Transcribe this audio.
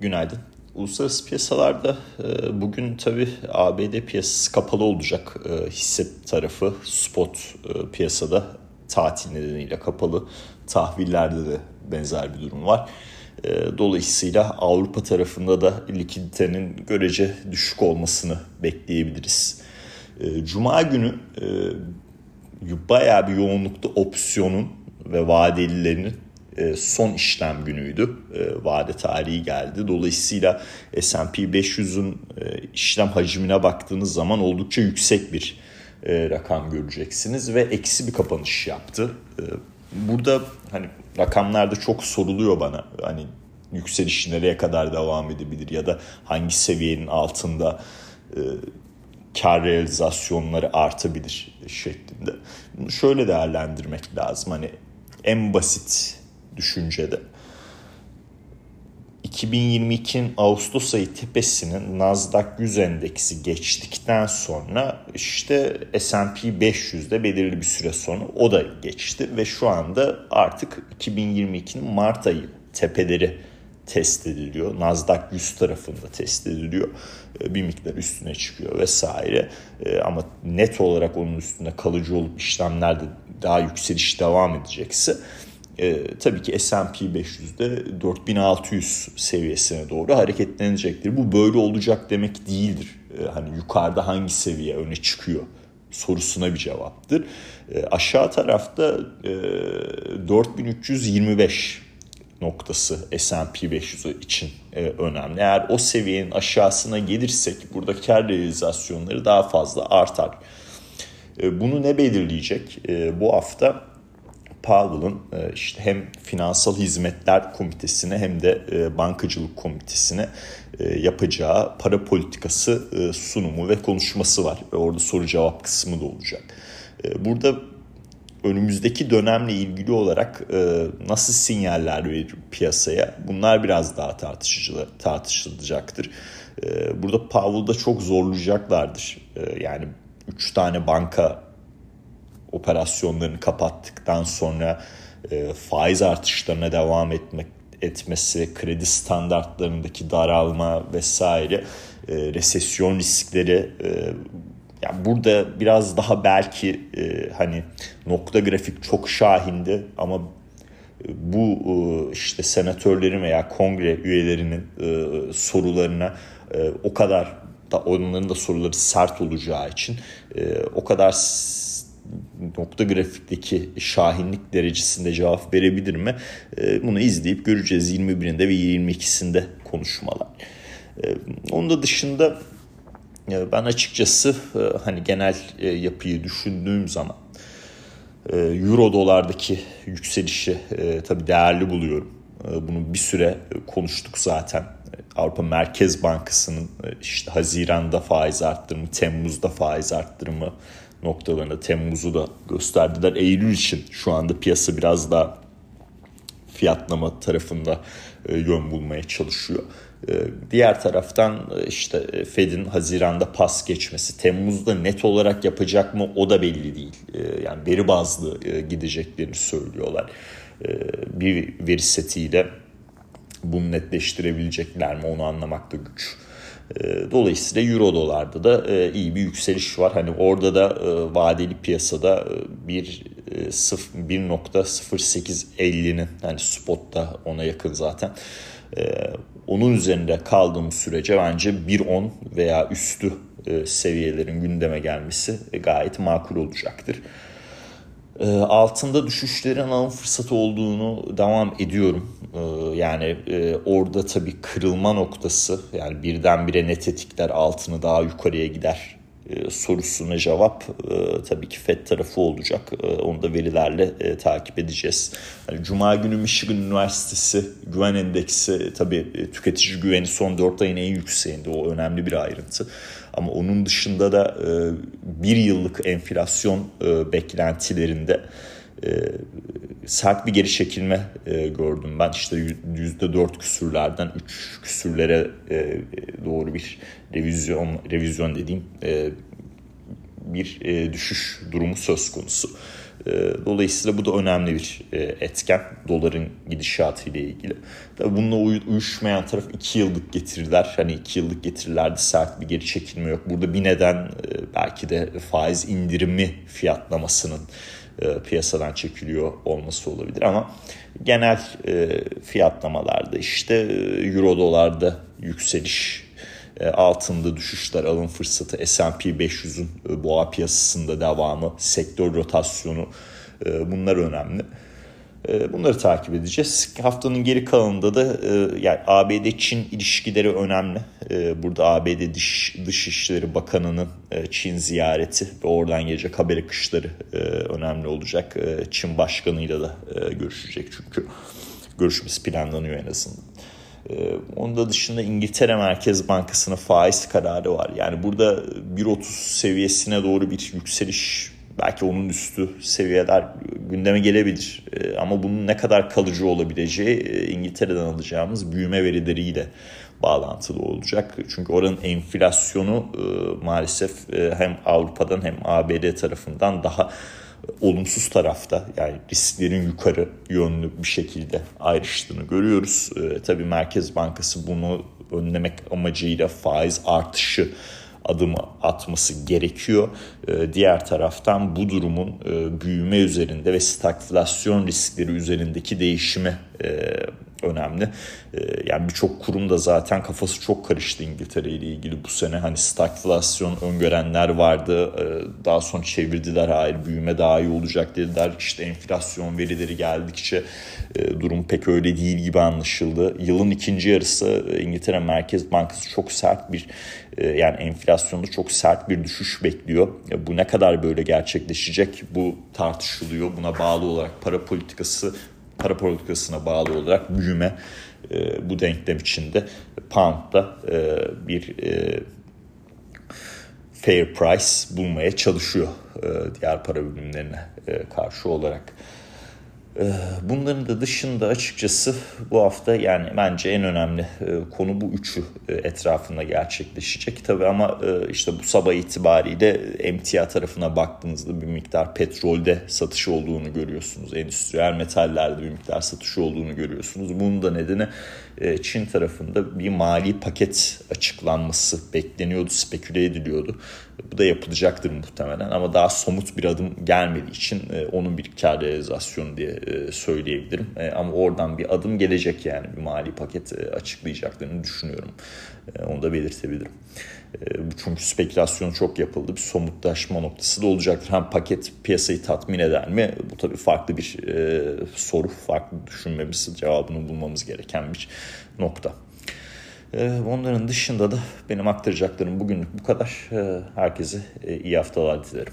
Günaydın. Uluslararası piyasalarda e, bugün tabi ABD piyasası kapalı olacak. E, hisse tarafı spot e, piyasada tatil nedeniyle kapalı. Tahvillerde de benzer bir durum var. Dolayısıyla Avrupa tarafında da likiditenin görece düşük olmasını bekleyebiliriz. Cuma günü bayağı bir yoğunlukta opsiyonun ve vadelilerinin son işlem günüydü. E, vade tarihi geldi. Dolayısıyla S&P 500'ün e, işlem hacmine baktığınız zaman oldukça yüksek bir rakam göreceksiniz ve eksi bir kapanış yaptı. Burada hani rakamlarda çok soruluyor bana. Hani yükseliş nereye kadar devam edebilir ya da hangi seviyenin altında kar realizasyonları artabilir şeklinde. Şöyle değerlendirmek lazım. Hani en basit düşüncede. 2022'nin Ağustos ayı tepesinin Nasdaq 100 endeksi geçtikten sonra işte S&P 500'de belirli bir süre sonra o da geçti ve şu anda artık 2022'nin Mart ayı tepeleri test ediliyor. Nasdaq 100 tarafında test ediliyor. Ee, bir miktar üstüne çıkıyor vesaire. Ee, ama net olarak onun üstünde kalıcı olup işlemlerde daha yükseliş devam edecekse e, tabii ki S&P 500'de 4600 seviyesine doğru hareketlenecektir. Bu böyle olacak demek değildir. E, hani yukarıda hangi seviye öne çıkıyor sorusuna bir cevaptır. E, aşağı tarafta e, 4325 noktası S&P 500 için e, önemli. Eğer o seviyenin aşağısına gelirsek burada kar realizasyonları daha fazla artar. Bunu ne belirleyecek? Bu hafta Powell'ın e, işte hem finansal hizmetler komitesine hem de e, bankacılık komitesine e, yapacağı para politikası sunumu ve konuşması var. Orada soru cevap kısmı da olacak. Burada önümüzdeki dönemle ilgili olarak nasıl sinyaller verir piyasaya bunlar biraz daha tartışılacaktır. Burada Powell'da çok zorlayacaklardır. Yani 3 tane banka operasyonlarını kapattıktan sonra e, faiz artışlarına devam etmek etmesi, kredi standartlarındaki daralma vesaire, e, resesyon riskleri e, yani burada biraz daha belki e, hani nokta grafik çok şahindi ama e, bu e, işte senatörlerin veya kongre üyelerinin e, sorularına e, o kadar da onların da soruları sert olacağı için e, o kadar nokta grafikteki şahinlik derecesinde cevap verebilir mi? Ee, bunu izleyip göreceğiz 21'inde ve 22'sinde konuşmalar. Ee, onun da dışında e, ben açıkçası e, hani genel e, yapıyı düşündüğüm zaman Euro dolardaki yükselişi tabii değerli buluyorum. Bunu bir süre konuştuk zaten. Avrupa Merkez Bankası'nın işte Haziran'da faiz arttırımı, Temmuz'da faiz arttırımı noktalarında Temmuz'u da gösterdiler. Eylül için şu anda piyasa biraz daha fiyatlama tarafında e, yön bulmaya çalışıyor. E, diğer taraftan e, işte Fed'in Haziran'da pas geçmesi, Temmuz'da net olarak yapacak mı o da belli değil. Yani veri bazlı gideceklerini söylüyorlar. Bir veri setiyle bunu netleştirebilecekler mi onu anlamakta güç. Ee, dolayısıyla euro dolarda da e, iyi bir yükseliş var. Hani orada da e, vadeli piyasada e, bir 1.0850'nin yani spotta ona yakın zaten. Onun üzerinde kaldığımız sürece bence 1.10 veya üstü seviyelerin gündeme gelmesi gayet makul olacaktır. Ee, altında düşüşlerin alım fırsatı olduğunu devam ediyorum. Ee, yani e, orada tabii kırılma noktası yani birdenbire net etikler altını daha yukarıya gider e, sorusuna cevap e, tabii ki FED tarafı olacak. Onu da verilerle takip edeceğiz. Yani Cuma günü Michigan Üniversitesi güven endeksi tabii tüketici güveni son 4 ayın en yükseğinde. O önemli bir ayrıntı. Ama onun dışında da bir yıllık enflasyon beklentilerinde sert bir geri çekilme gördüm ben. İşte %4 küsürlerden 3 küsürlere doğru bir revizyon revizyon dediğim bir düşüş durumu söz konusu. Dolayısıyla bu da önemli bir etken doların gidişatı ile ilgili. Tabii bununla uyuşmayan taraf 2 yıllık getiriler. Hani 2 yıllık getirilerde sert bir geri çekilme yok. Burada bir neden belki de faiz indirimi fiyatlamasının piyasadan çekiliyor olması olabilir ama genel fiyatlamalarda işte euro dolarda yükseliş altında düşüşler alım fırsatı S&P 500'ün boğa piyasasında devamı sektör rotasyonu bunlar önemli. Bunları takip edeceğiz. Haftanın geri kalanında da yani ABD-Çin ilişkileri önemli. Burada ABD Dış, Dışişleri Bakanı'nın Çin ziyareti ve oradan gelecek haber akışları önemli olacak. Çin Başkanı'yla da görüşecek çünkü görüşmesi planlanıyor en azından. Onun da dışında İngiltere Merkez Bankası'nın faiz kararı var. Yani burada 1.30 seviyesine doğru bir yükseliş belki onun üstü seviyeler gündeme gelebilir. Ama bunun ne kadar kalıcı olabileceği İngiltere'den alacağımız büyüme verileriyle bağlantılı olacak. Çünkü oranın enflasyonu maalesef hem Avrupa'dan hem ABD tarafından daha olumsuz tarafta yani risklerin yukarı yönlü bir şekilde ayrıştığını görüyoruz. E, tabii Merkez Bankası bunu önlemek amacıyla faiz artışı adımı atması gerekiyor. E, diğer taraftan bu durumun e, büyüme üzerinde ve stagflasyon riskleri üzerindeki değişimi e, önemli. Ee, yani birçok kurum da zaten kafası çok karıştı İngiltere ile ilgili bu sene. Hani stagflasyon öngörenler vardı. Ee, daha sonra çevirdiler hayır büyüme daha iyi olacak dediler. İşte enflasyon verileri geldikçe e, durum pek öyle değil gibi anlaşıldı. Yılın ikinci yarısı e, İngiltere Merkez Bankası çok sert bir e, yani enflasyonda çok sert bir düşüş bekliyor. Bu ne kadar böyle gerçekleşecek bu tartışılıyor. Buna bağlı olarak para politikası para politikasına bağlı olarak büyüme e, bu denklem içinde pound'da e, bir e, fair price bulmaya çalışıyor e, diğer para birimlerine e, karşı olarak. Ee, bunların da dışında açıkçası bu hafta yani bence en önemli e, konu bu üçü e, etrafında gerçekleşecek. Tabi ama e, işte bu sabah itibariyle emtia tarafına baktığınızda bir miktar petrolde satış olduğunu görüyorsunuz. Endüstriyel metallerde bir miktar satış olduğunu görüyorsunuz. Bunun da nedeni Çin tarafında bir mali paket açıklanması bekleniyordu, speküle ediliyordu. Bu da yapılacaktır muhtemelen ama daha somut bir adım gelmediği için onun bir kar realizasyonu diye söyleyebilirim. E, ama oradan bir adım gelecek yani bir mali paket açıklayacaklarını düşünüyorum. Onu da belirtebilirim. Çünkü spekülasyon çok yapıldı. Bir somutlaşma noktası da olacaktır. Hem paket piyasayı tatmin eder mi? Bu tabii farklı bir soru. Farklı düşünmemiz, cevabını bulmamız gereken bir nokta. Onların dışında da benim aktaracaklarım bugünlük bu kadar. Herkese e, iyi haftalar dilerim.